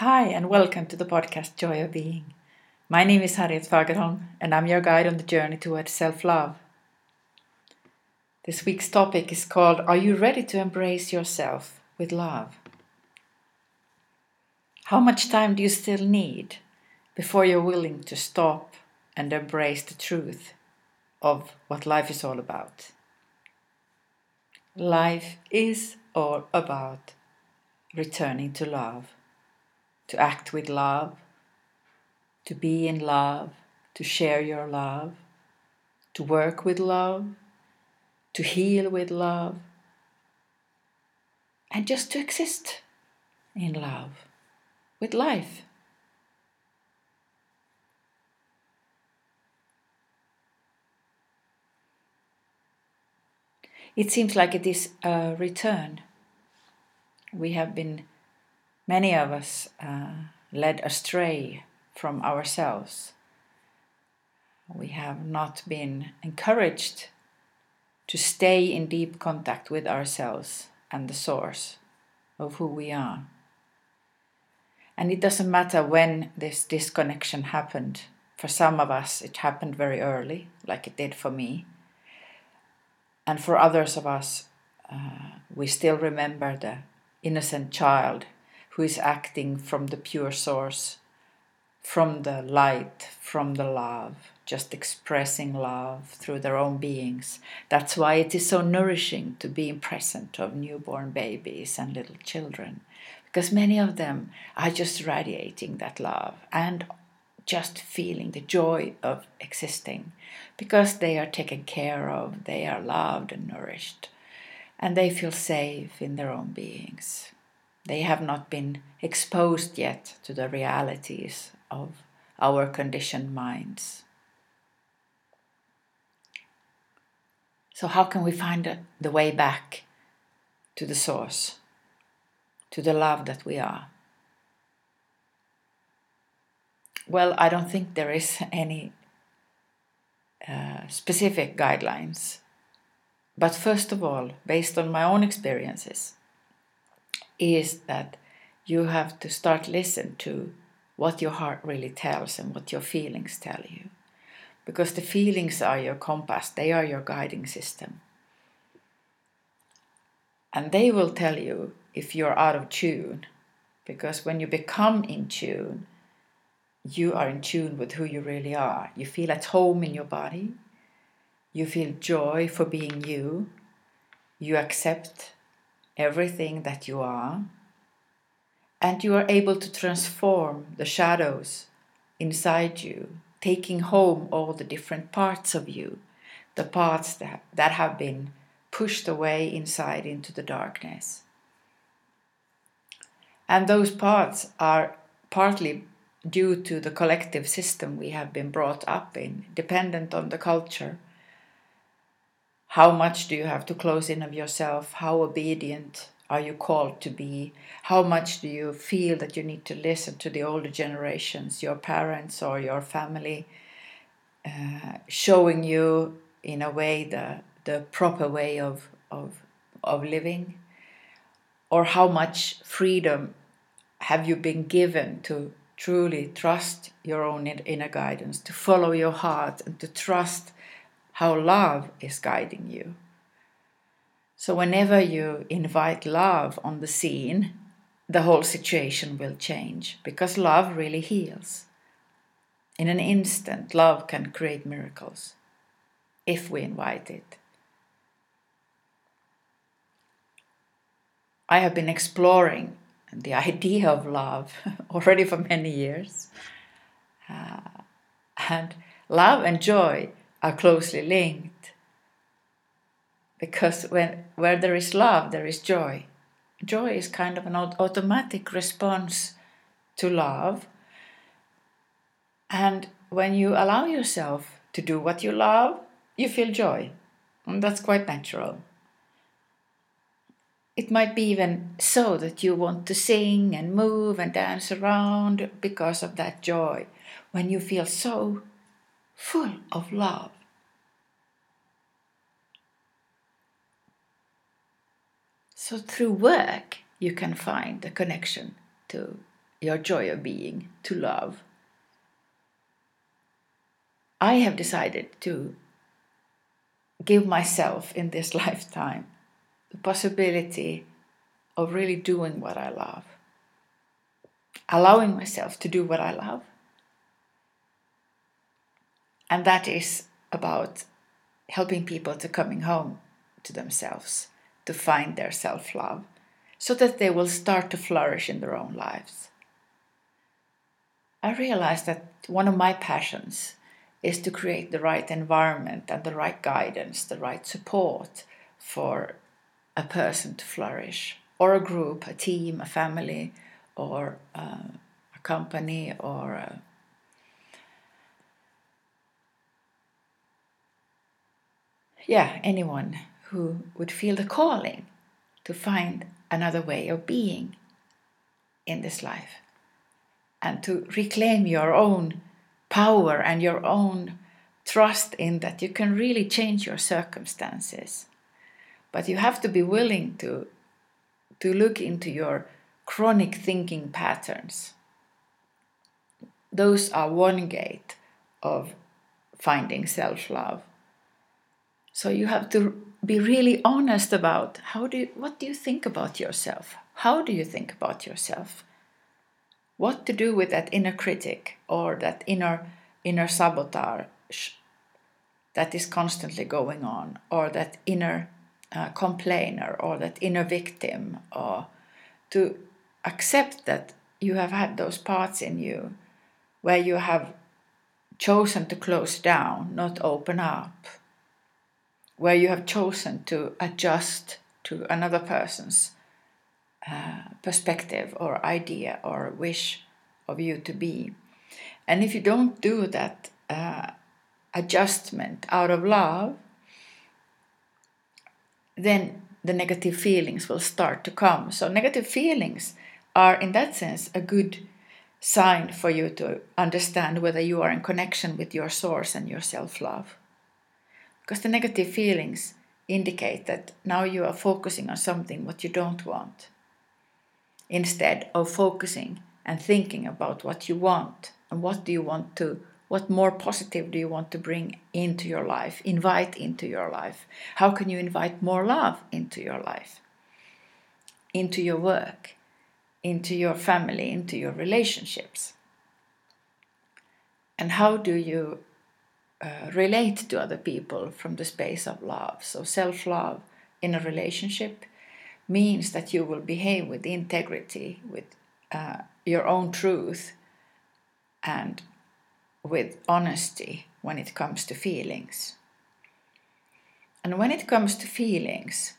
Hi, and welcome to the podcast Joy of Being. My name is Harriet Fagerholm, and I'm your guide on the journey towards self love. This week's topic is called Are You Ready to Embrace Yourself with Love? How much time do you still need before you're willing to stop and embrace the truth of what life is all about? Life is all about returning to love to act with love, to be in love, to share your love, to work with love, to heal with love, and just to exist in love with life. It seems like it is a return. We have been many of us uh, led astray from ourselves. We have not been encouraged to stay in deep contact with ourselves and the source of who we are. And it doesn't matter when this disconnection happened. For some of us, it happened very early, like it did for me. And for others of us, uh, we still remember the innocent child who is acting from the pure source, from the light, from the love, just expressing love through their own beings. That's why it is so nourishing to be in present of newborn babies and little children, because many of them are just radiating that love and just feeling the joy of existing because they are taken care of, they are loved and nourished, and they feel safe in their own beings. They have not been exposed yet to the realities of our conditioned minds. So, how can we find the way back to the source, to the love that we are? Well, I don't think there is any uh, specific guidelines. But first of all, based on my own experiences, is that you have to start listen to what your heart really tells and what your feelings tell you. Because the feelings are your compass. They are your guiding system. And they will tell you if you're out of tune. Because when you become in tune you are in tune with who you really are. You feel at home in your body. You feel joy for being you. You accept everything that you are, and you are able to transform the shadows inside you, taking home all the different parts of you, the parts that, that have been pushed away inside into the darkness. And those parts are partly due to the collective system we have been brought up in, dependent on the culture how much do you have to close in of yourself? How obedient are you called to be? How much do you feel that you need to listen to the older generations, your parents or your family, uh, showing you in a way the, the proper way of, of, of living? Or how much freedom have you been given to truly trust your own inner guidance, to follow your heart, and to trust how love is guiding you. So, whenever you invite love on the scene, the whole situation will change because love really heals. In an instant, love can create miracles if we invite it. I have been exploring the idea of love already for many years. Uh, and love and joy are closely linked. Because when, where there is love, there is joy. Joy is kind of an automatic response to love. And when you allow yourself to do what you love, you feel joy. And that's quite natural. It might be even so that you want to sing and move and dance around because of that joy when you feel so full of love. So, through work, you can find the connection to your joy of being, to love. I have decided to give myself in this lifetime the possibility of really doing what I love, allowing myself to do what I love. And that is about helping people to coming home to themselves, to find their self love, so that they will start to flourish in their own lives. I realized that one of my passions is to create the right environment and the right guidance, the right support for a person to flourish, or a group, a team, a family, or uh, a company, or a yeah, anyone who would feel the calling to find another way of being in this life and to reclaim your own power and your own trust in that you can really change your circumstances. But you have to be willing to, to look into your chronic thinking patterns. Those are one gate of finding self love. So you have to be really honest about how do you, what do you think about yourself? How do you think about yourself? what to do with that inner critic or that inner inner sabotage that is constantly going on or that inner uh, complainer or that inner victim or to accept that you have had those parts in you where you have chosen to close down not open up where you have chosen to adjust to another person's uh, perspective or idea or wish of you to be. And if you don't do that uh, adjustment out of love, then the negative feelings will start to come. So, negative feelings are, in that sense, a good sign for you to understand whether you are in connection with your source and your self love. Because the negative feelings indicate that now you are focusing on something what you don't want instead of focusing and thinking about what you want and what do you want to what more positive do you want to bring into your life invite into your life? How can you invite more love into your life? Into your work into your family into your relationships. And how do you uh, relate to other people from the space of love so self love in a relationship means that you will behave with integrity, with uh, your own truth, and with honesty when it comes to feelings. And when it comes to feelings,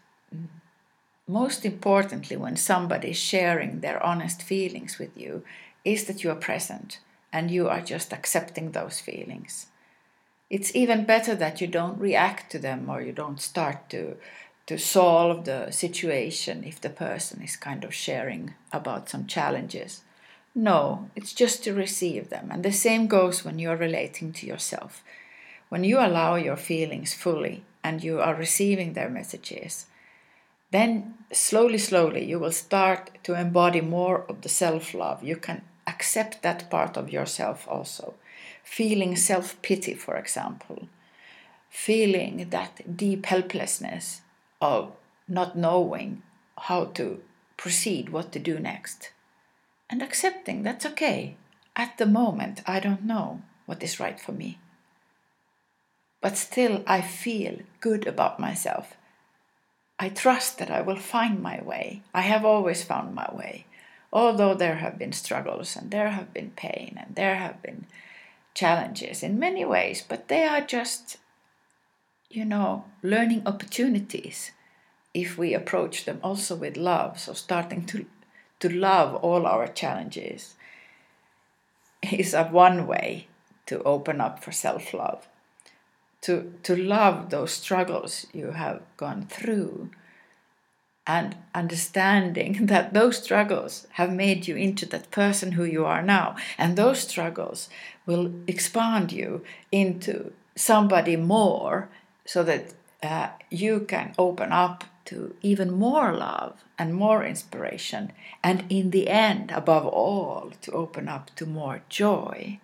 most importantly, when somebody is sharing their honest feelings with you, is that you are present and you are just accepting those feelings. It's even better that you don't react to them or you don't start to to solve the situation if the person is kind of sharing about some challenges. No, it's just to receive them. And the same goes when you're relating to yourself. When you allow your feelings fully and you are receiving their messages, then slowly, slowly, you will start to embody more of the self love. You can accept that part of yourself also. Feeling self pity, for example, feeling that deep helplessness of not knowing how to proceed, what to do next. And accepting that's okay. At the moment, I don't know what is right for me. But still, I feel good about myself. I trust that I will find my way. I have always found my way. Although there have been struggles and there have been pain and there have been challenges in many ways, but they are just you know, learning opportunities if we approach them also with love. So, starting to, to love all our challenges is a one way to open up for self love. To, to love those struggles you have gone through and understanding that those struggles have made you into that person who you are now. And those struggles will expand you into somebody more so that uh, you can open up to even more love and more inspiration, and in the end, above all, to open up to more joy.